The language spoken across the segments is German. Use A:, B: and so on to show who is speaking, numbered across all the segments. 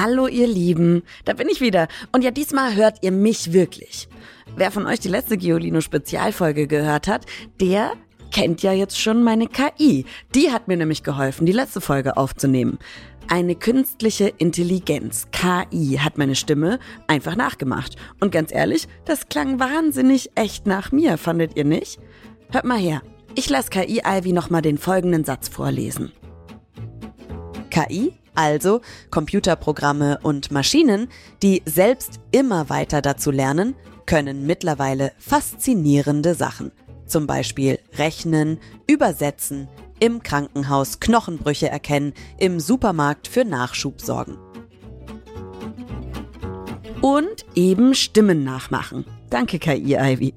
A: Hallo ihr Lieben, da bin ich wieder. Und ja, diesmal hört ihr mich wirklich. Wer von euch die letzte Geolino Spezialfolge gehört hat, der kennt ja jetzt schon meine KI. Die hat mir nämlich geholfen, die letzte Folge aufzunehmen. Eine künstliche Intelligenz, KI, hat meine Stimme einfach nachgemacht. Und ganz ehrlich, das klang wahnsinnig echt nach mir, fandet ihr nicht? Hört mal her. Ich lasse KI Ivy nochmal den folgenden Satz vorlesen. KI also Computerprogramme und Maschinen, die selbst immer weiter dazu lernen, können mittlerweile faszinierende Sachen. Zum Beispiel rechnen, übersetzen, im Krankenhaus Knochenbrüche erkennen, im Supermarkt für Nachschub sorgen. Und eben Stimmen nachmachen. Danke, KI Ivy.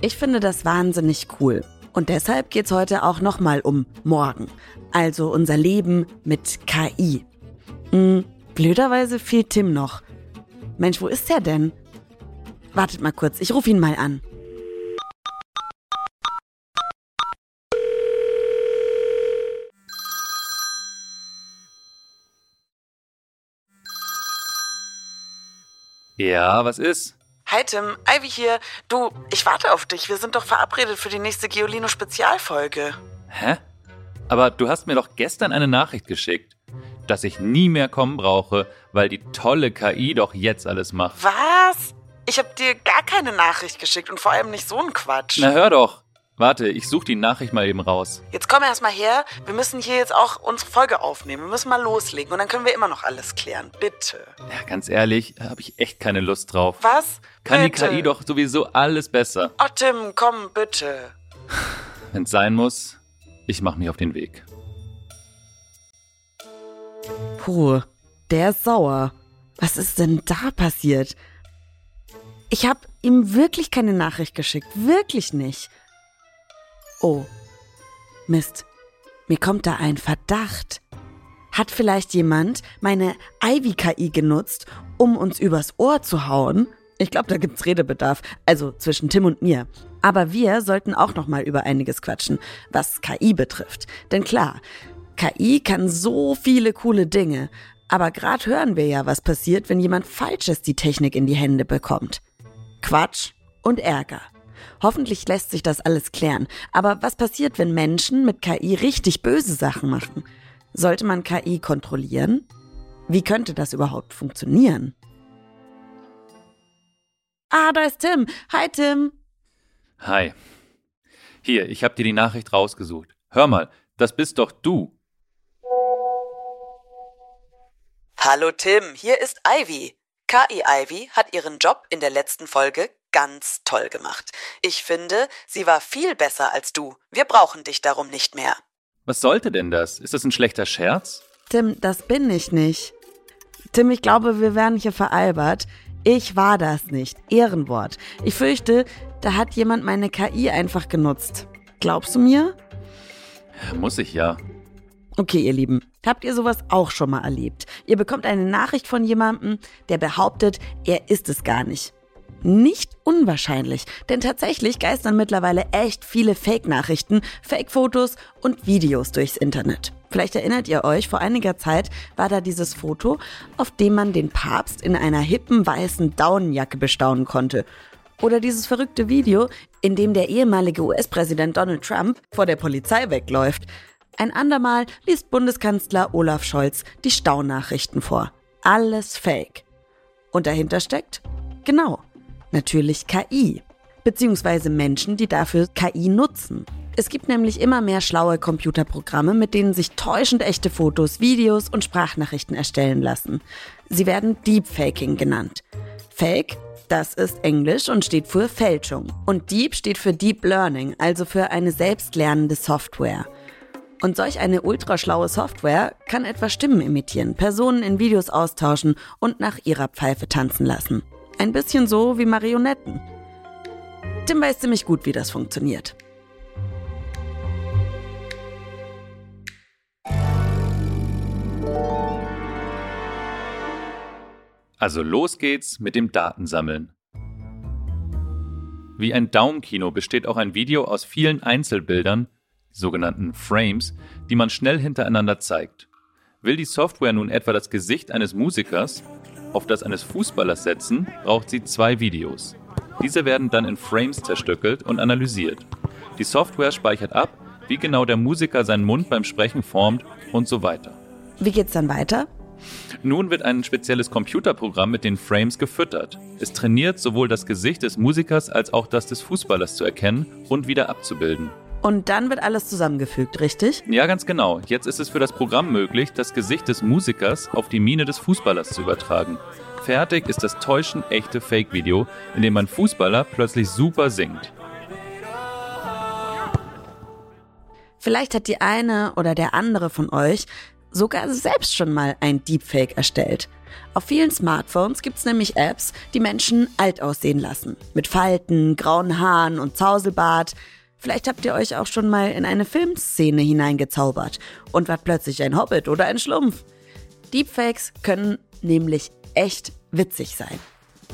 A: Ich finde das wahnsinnig cool. Und deshalb geht's heute auch nochmal um morgen. Also unser Leben mit KI. Hm, blöderweise fehlt Tim noch. Mensch, wo ist er denn? Wartet mal kurz, ich rufe ihn mal an.
B: Ja, was ist?
A: Hi Tim, Ivy hier. Du, ich warte auf dich. Wir sind doch verabredet für die nächste Geolino-Spezialfolge.
B: Hä? Aber du hast mir doch gestern eine Nachricht geschickt, dass ich nie mehr kommen brauche, weil die tolle KI doch jetzt alles macht.
A: Was? Ich hab dir gar keine Nachricht geschickt und vor allem nicht so ein Quatsch.
B: Na hör doch. Warte, ich such die Nachricht mal eben raus.
A: Jetzt komm erst mal her. Wir müssen hier jetzt auch unsere Folge aufnehmen. Wir müssen mal loslegen und dann können wir immer noch alles klären. Bitte.
B: Ja, ganz ehrlich, habe ich echt keine Lust drauf.
A: Was?
B: Kann
A: bitte.
B: die KI doch sowieso alles besser.
A: Oh Tim, komm, bitte.
B: Wenn's sein muss, ich mach mich auf den Weg.
A: Puh, der ist sauer. Was ist denn da passiert? Ich habe ihm wirklich keine Nachricht geschickt. Wirklich nicht. Oh. Mist. Mir kommt da ein Verdacht. Hat vielleicht jemand meine Ivy-KI genutzt, um uns übers Ohr zu hauen? Ich glaube, da gibt's Redebedarf. Also zwischen Tim und mir. Aber wir sollten auch noch mal über einiges quatschen, was KI betrifft. Denn klar, KI kann so viele coole Dinge. Aber gerade hören wir ja, was passiert, wenn jemand Falsches die Technik in die Hände bekommt. Quatsch und Ärger. Hoffentlich lässt sich das alles klären. Aber was passiert, wenn Menschen mit KI richtig böse Sachen machen? Sollte man KI kontrollieren? Wie könnte das überhaupt funktionieren? Ah, da ist Tim. Hi, Tim.
B: Hi. Hier, ich hab dir die Nachricht rausgesucht. Hör mal, das bist doch du.
A: Hallo, Tim. Hier ist Ivy. KI Ivy hat ihren Job in der letzten Folge ganz toll gemacht. Ich finde, sie war viel besser als du. Wir brauchen dich darum nicht mehr.
B: Was sollte denn das? Ist das ein schlechter Scherz?
A: Tim, das bin ich nicht. Tim, ich glaube, wir werden hier veralbert. Ich war das nicht. Ehrenwort. Ich fürchte, da hat jemand meine KI einfach genutzt. Glaubst du mir?
B: Muss ich ja.
A: Okay, ihr Lieben, habt ihr sowas auch schon mal erlebt? Ihr bekommt eine Nachricht von jemandem, der behauptet, er ist es gar nicht. Nicht unwahrscheinlich, denn tatsächlich geistern mittlerweile echt viele Fake-Nachrichten, Fake-Fotos und Videos durchs Internet. Vielleicht erinnert ihr euch, vor einiger Zeit war da dieses Foto, auf dem man den Papst in einer hippen weißen Daunenjacke bestaunen konnte. Oder dieses verrückte Video, in dem der ehemalige US-Präsident Donald Trump vor der Polizei wegläuft. Ein andermal liest Bundeskanzler Olaf Scholz die Staunachrichten vor. Alles Fake. Und dahinter steckt? Genau, natürlich KI. Beziehungsweise Menschen, die dafür KI nutzen. Es gibt nämlich immer mehr schlaue Computerprogramme, mit denen sich täuschend echte Fotos, Videos und Sprachnachrichten erstellen lassen. Sie werden Deepfaking genannt. Fake, das ist Englisch und steht für Fälschung. Und Deep steht für Deep Learning, also für eine selbstlernende Software. Und solch eine ultraschlaue Software kann etwa Stimmen imitieren, Personen in Videos austauschen und nach ihrer Pfeife tanzen lassen. Ein bisschen so wie Marionetten. Tim weiß ziemlich gut, wie das funktioniert.
B: Also los geht's mit dem Datensammeln. Wie ein Daumenkino besteht auch ein Video aus vielen Einzelbildern, sogenannten Frames, die man schnell hintereinander zeigt. Will die Software nun etwa das Gesicht eines Musikers auf das eines Fußballers setzen, braucht sie zwei Videos. Diese werden dann in Frames zerstückelt und analysiert. Die Software speichert ab, wie genau der Musiker seinen Mund beim Sprechen formt und so weiter.
A: Wie geht's dann weiter?
B: Nun wird ein spezielles Computerprogramm mit den Frames gefüttert. Es trainiert sowohl das Gesicht des Musikers als auch das des Fußballers zu erkennen und wieder abzubilden.
A: Und dann wird alles zusammengefügt, richtig?
B: Ja, ganz genau. Jetzt ist es für das Programm möglich, das Gesicht des Musikers auf die Miene des Fußballers zu übertragen. Fertig ist das täuschend echte Fake-Video, in dem ein Fußballer plötzlich super singt.
A: Vielleicht hat die eine oder der andere von euch sogar selbst schon mal ein Deepfake erstellt. Auf vielen Smartphones gibt es nämlich Apps, die Menschen alt aussehen lassen. Mit Falten, grauen Haaren und Zauselbart. Vielleicht habt ihr euch auch schon mal in eine Filmszene hineingezaubert und wart plötzlich ein Hobbit oder ein Schlumpf. Deepfakes können nämlich echt witzig sein.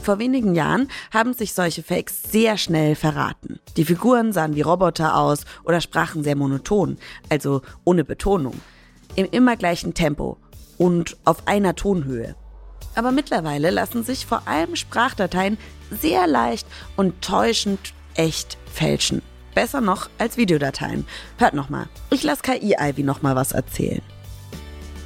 A: Vor wenigen Jahren haben sich solche Fakes sehr schnell verraten. Die Figuren sahen wie Roboter aus oder sprachen sehr monoton, also ohne Betonung im immer gleichen Tempo und auf einer Tonhöhe. Aber mittlerweile lassen sich vor allem Sprachdateien sehr leicht und täuschend echt fälschen. Besser noch als Videodateien. Hört nochmal. Ich lasse KI-Ivy nochmal was erzählen.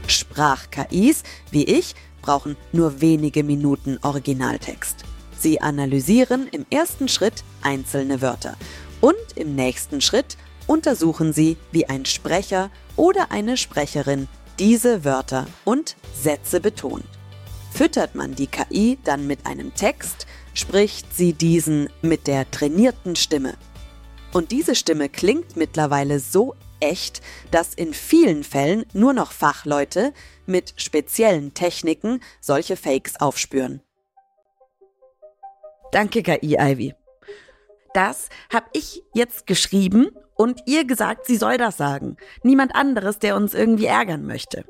A: Sprach-KIs, wie ich, brauchen nur wenige Minuten Originaltext. Sie analysieren im ersten Schritt einzelne Wörter und im nächsten Schritt untersuchen Sie, wie ein Sprecher oder eine Sprecherin diese Wörter und Sätze betont. Füttert man die KI dann mit einem Text, spricht sie diesen mit der trainierten Stimme. Und diese Stimme klingt mittlerweile so echt, dass in vielen Fällen nur noch Fachleute mit speziellen Techniken solche Fakes aufspüren. Danke, KI Ivy. Das habe ich jetzt geschrieben und ihr gesagt, sie soll das sagen. Niemand anderes, der uns irgendwie ärgern möchte.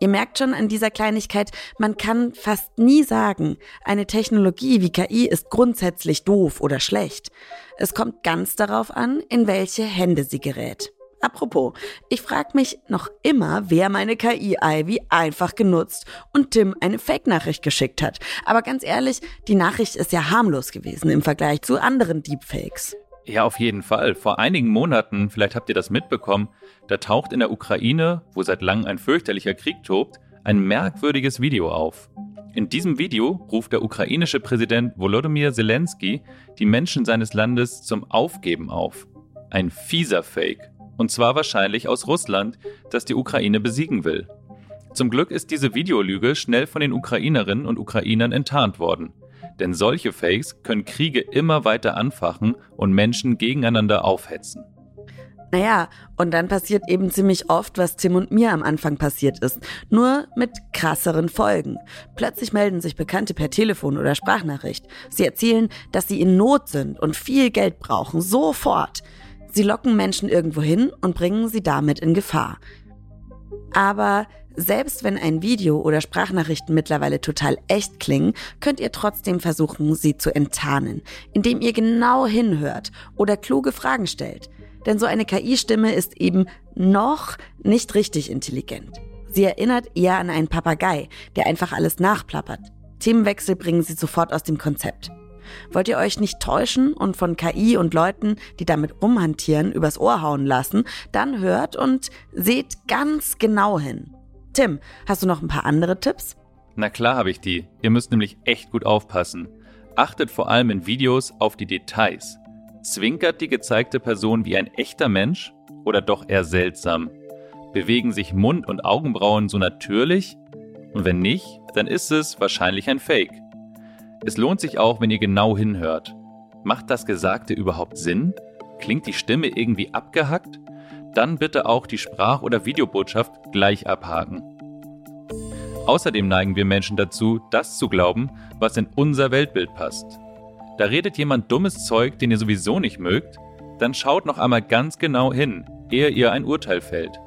A: Ihr merkt schon an dieser Kleinigkeit, man kann fast nie sagen, eine Technologie wie KI ist grundsätzlich doof oder schlecht. Es kommt ganz darauf an, in welche Hände sie gerät. Apropos, ich frage mich noch immer, wer meine KI Ivy einfach genutzt und Tim eine Fake-Nachricht geschickt hat. Aber ganz ehrlich, die Nachricht ist ja harmlos gewesen im Vergleich zu anderen Deepfakes.
B: Ja, auf jeden Fall. Vor einigen Monaten, vielleicht habt ihr das mitbekommen, da taucht in der Ukraine, wo seit langem ein fürchterlicher Krieg tobt, ein merkwürdiges Video auf. In diesem Video ruft der ukrainische Präsident Volodymyr Zelensky die Menschen seines Landes zum Aufgeben auf. Ein fieser Fake. Und zwar wahrscheinlich aus Russland, das die Ukraine besiegen will. Zum Glück ist diese Videolüge schnell von den Ukrainerinnen und Ukrainern enttarnt worden. Denn solche Fakes können Kriege immer weiter anfachen und Menschen gegeneinander aufhetzen.
A: Naja, und dann passiert eben ziemlich oft, was Tim und mir am Anfang passiert ist. Nur mit krasseren Folgen. Plötzlich melden sich Bekannte per Telefon oder Sprachnachricht. Sie erzählen, dass sie in Not sind und viel Geld brauchen. Sofort. Sie locken Menschen irgendwo hin und bringen sie damit in Gefahr. Aber selbst wenn ein Video oder Sprachnachrichten mittlerweile total echt klingen, könnt ihr trotzdem versuchen, sie zu enttarnen, indem ihr genau hinhört oder kluge Fragen stellt. Denn so eine KI-Stimme ist eben noch nicht richtig intelligent. Sie erinnert eher an einen Papagei, der einfach alles nachplappert. Themenwechsel bringen sie sofort aus dem Konzept. Wollt ihr euch nicht täuschen und von KI und Leuten, die damit rumhantieren, übers Ohr hauen lassen, dann hört und seht ganz genau hin. Tim, hast du noch ein paar andere Tipps?
B: Na klar habe ich die. Ihr müsst nämlich echt gut aufpassen. Achtet vor allem in Videos auf die Details. Zwinkert die gezeigte Person wie ein echter Mensch oder doch eher seltsam? Bewegen sich Mund und Augenbrauen so natürlich? Und wenn nicht, dann ist es wahrscheinlich ein Fake. Es lohnt sich auch, wenn ihr genau hinhört. Macht das Gesagte überhaupt Sinn? Klingt die Stimme irgendwie abgehackt? Dann bitte auch die Sprach- oder Videobotschaft gleich abhaken. Außerdem neigen wir Menschen dazu, das zu glauben, was in unser Weltbild passt. Da redet jemand dummes Zeug, den ihr sowieso nicht mögt, dann schaut noch einmal ganz genau hin, ehe ihr ein Urteil fällt.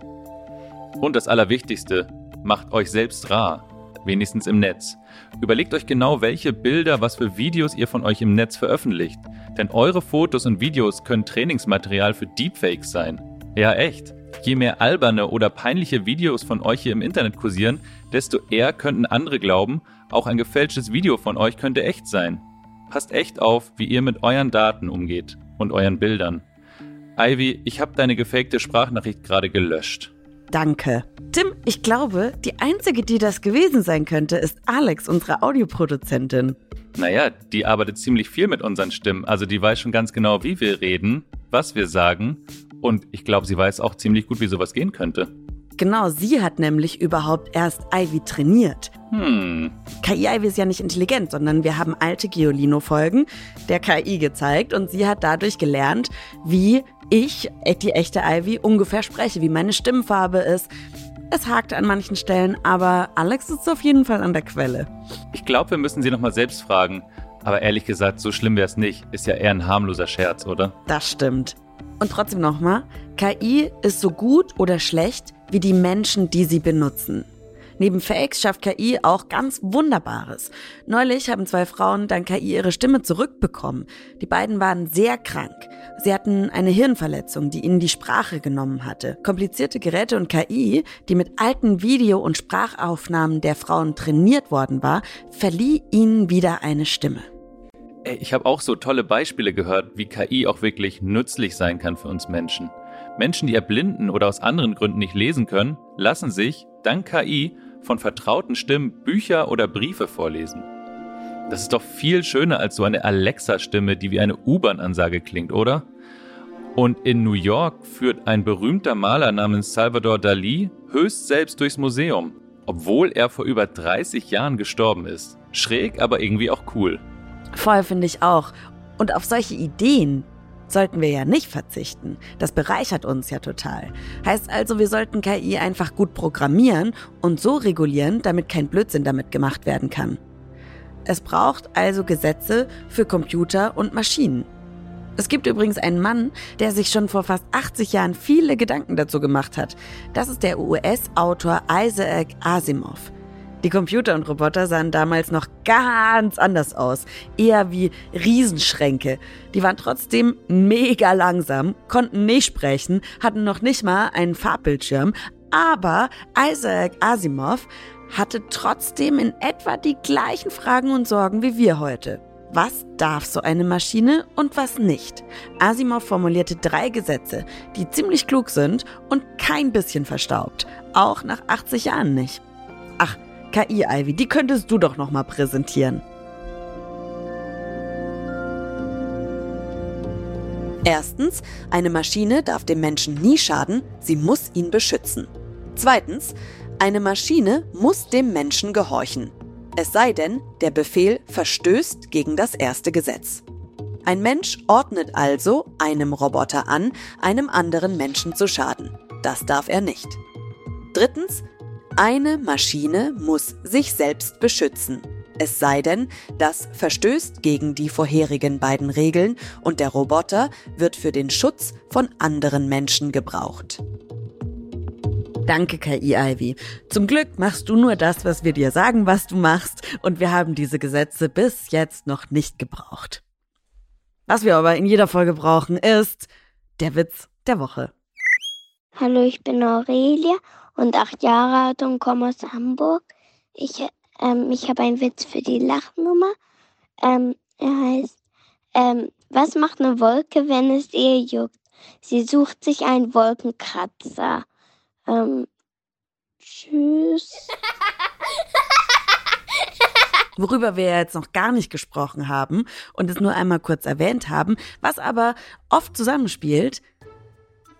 B: Und das Allerwichtigste, macht euch selbst rar, wenigstens im Netz. Überlegt euch genau, welche Bilder, was für Videos ihr von euch im Netz veröffentlicht, denn eure Fotos und Videos können Trainingsmaterial für Deepfakes sein. Ja, echt. Je mehr alberne oder peinliche Videos von euch hier im Internet kursieren, desto eher könnten andere glauben, auch ein gefälschtes Video von euch könnte echt sein. Passt echt auf, wie ihr mit euren Daten umgeht und euren Bildern. Ivy, ich habe deine gefakte Sprachnachricht gerade gelöscht.
A: Danke. Tim, ich glaube, die einzige, die das gewesen sein könnte, ist Alex, unsere Audioproduzentin.
B: Naja, die arbeitet ziemlich viel mit unseren Stimmen, also die weiß schon ganz genau, wie wir reden, was wir sagen und ich glaube, sie weiß auch ziemlich gut, wie sowas gehen könnte.
A: Genau, sie hat nämlich überhaupt erst Ivy trainiert.
B: Hm.
A: KI-Ivy ist ja nicht intelligent, sondern wir haben alte Giolino-Folgen der KI gezeigt und sie hat dadurch gelernt, wie ich, die echte Ivy, ungefähr spreche, wie meine Stimmfarbe ist. Es hakt an manchen Stellen, aber Alex ist auf jeden Fall an der Quelle.
B: Ich glaube, wir müssen sie nochmal selbst fragen. Aber ehrlich gesagt, so schlimm wäre es nicht. Ist ja eher ein harmloser Scherz, oder?
A: Das stimmt. Und trotzdem nochmal, KI ist so gut oder schlecht wie die Menschen, die sie benutzen. Neben Fakes schafft KI auch ganz Wunderbares. Neulich haben zwei Frauen dank KI ihre Stimme zurückbekommen. Die beiden waren sehr krank. Sie hatten eine Hirnverletzung, die ihnen die Sprache genommen hatte. Komplizierte Geräte und KI, die mit alten Video- und Sprachaufnahmen der Frauen trainiert worden war, verlieh ihnen wieder eine Stimme.
B: Ey, ich habe auch so tolle Beispiele gehört, wie KI auch wirklich nützlich sein kann für uns Menschen. Menschen, die erblinden oder aus anderen Gründen nicht lesen können, lassen sich, dank KI, von vertrauten Stimmen Bücher oder Briefe vorlesen. Das ist doch viel schöner als so eine Alexa-Stimme, die wie eine U-Bahn-Ansage klingt, oder? Und in New York führt ein berühmter Maler namens Salvador Dali höchst selbst durchs Museum, obwohl er vor über 30 Jahren gestorben ist. Schräg, aber irgendwie auch cool.
A: Voll finde ich auch. Und auf solche Ideen sollten wir ja nicht verzichten. Das bereichert uns ja total. Heißt also, wir sollten KI einfach gut programmieren und so regulieren, damit kein Blödsinn damit gemacht werden kann. Es braucht also Gesetze für Computer und Maschinen. Es gibt übrigens einen Mann, der sich schon vor fast 80 Jahren viele Gedanken dazu gemacht hat. Das ist der US-Autor Isaac Asimov. Die Computer und Roboter sahen damals noch ganz anders aus, eher wie Riesenschränke. Die waren trotzdem mega langsam, konnten nicht sprechen, hatten noch nicht mal einen Farbbildschirm, aber Isaac Asimov hatte trotzdem in etwa die gleichen Fragen und Sorgen wie wir heute. Was darf so eine Maschine und was nicht? Asimov formulierte drei Gesetze, die ziemlich klug sind und kein bisschen verstaubt. Auch nach 80 Jahren nicht. Ach, KI, Ivy, die könntest du doch noch mal präsentieren. Erstens, eine Maschine darf dem Menschen nie schaden, sie muss ihn beschützen. Zweitens, eine Maschine muss dem Menschen gehorchen. Es sei denn, der Befehl verstößt gegen das erste Gesetz. Ein Mensch ordnet also einem Roboter an, einem anderen Menschen zu schaden. Das darf er nicht. Drittens, eine Maschine muss sich selbst beschützen. Es sei denn, das verstößt gegen die vorherigen beiden Regeln und der Roboter wird für den Schutz von anderen Menschen gebraucht. Danke, KI Ivy. Zum Glück machst du nur das, was wir dir sagen, was du machst, und wir haben diese Gesetze bis jetzt noch nicht gebraucht. Was wir aber in jeder Folge brauchen, ist der Witz der Woche.
C: Hallo, ich bin Aurelia und acht Jahre alt und komme aus Hamburg. Ich, ähm, ich habe einen Witz für die Lachnummer. Ähm, er heißt, ähm, was macht eine Wolke, wenn es ihr juckt? Sie sucht sich einen Wolkenkratzer. Ähm, tschüss.
A: Worüber wir jetzt noch gar nicht gesprochen haben und es nur einmal kurz erwähnt haben, was aber oft zusammenspielt,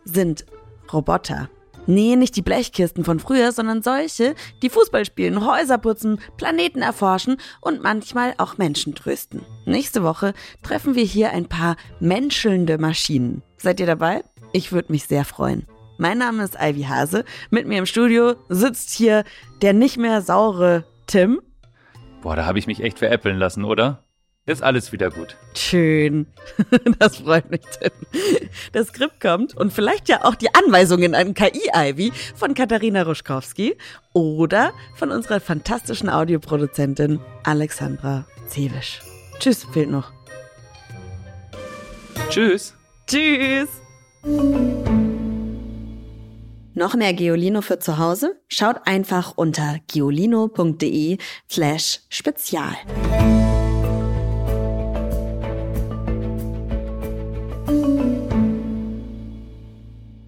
A: sind Roboter. Nee, nicht die Blechkisten von früher, sondern solche, die Fußball spielen, Häuser putzen, Planeten erforschen und manchmal auch Menschen trösten. Nächste Woche treffen wir hier ein paar menschelnde Maschinen. Seid ihr dabei? Ich würde mich sehr freuen. Mein Name ist Ivy Hase. Mit mir im Studio sitzt hier der nicht mehr saure Tim.
B: Boah, da habe ich mich echt veräppeln lassen, oder? Ist alles wieder gut.
A: Schön. Das freut mich, Tim. Das Skript kommt und vielleicht ja auch die Anweisungen an KI-Ivy von Katharina Ruschkowski oder von unserer fantastischen Audioproduzentin Alexandra Zewisch. Tschüss, fehlt noch.
B: Tschüss.
A: Tschüss. Noch mehr Geolino für zu Hause? Schaut einfach unter geolino.de slash spezial.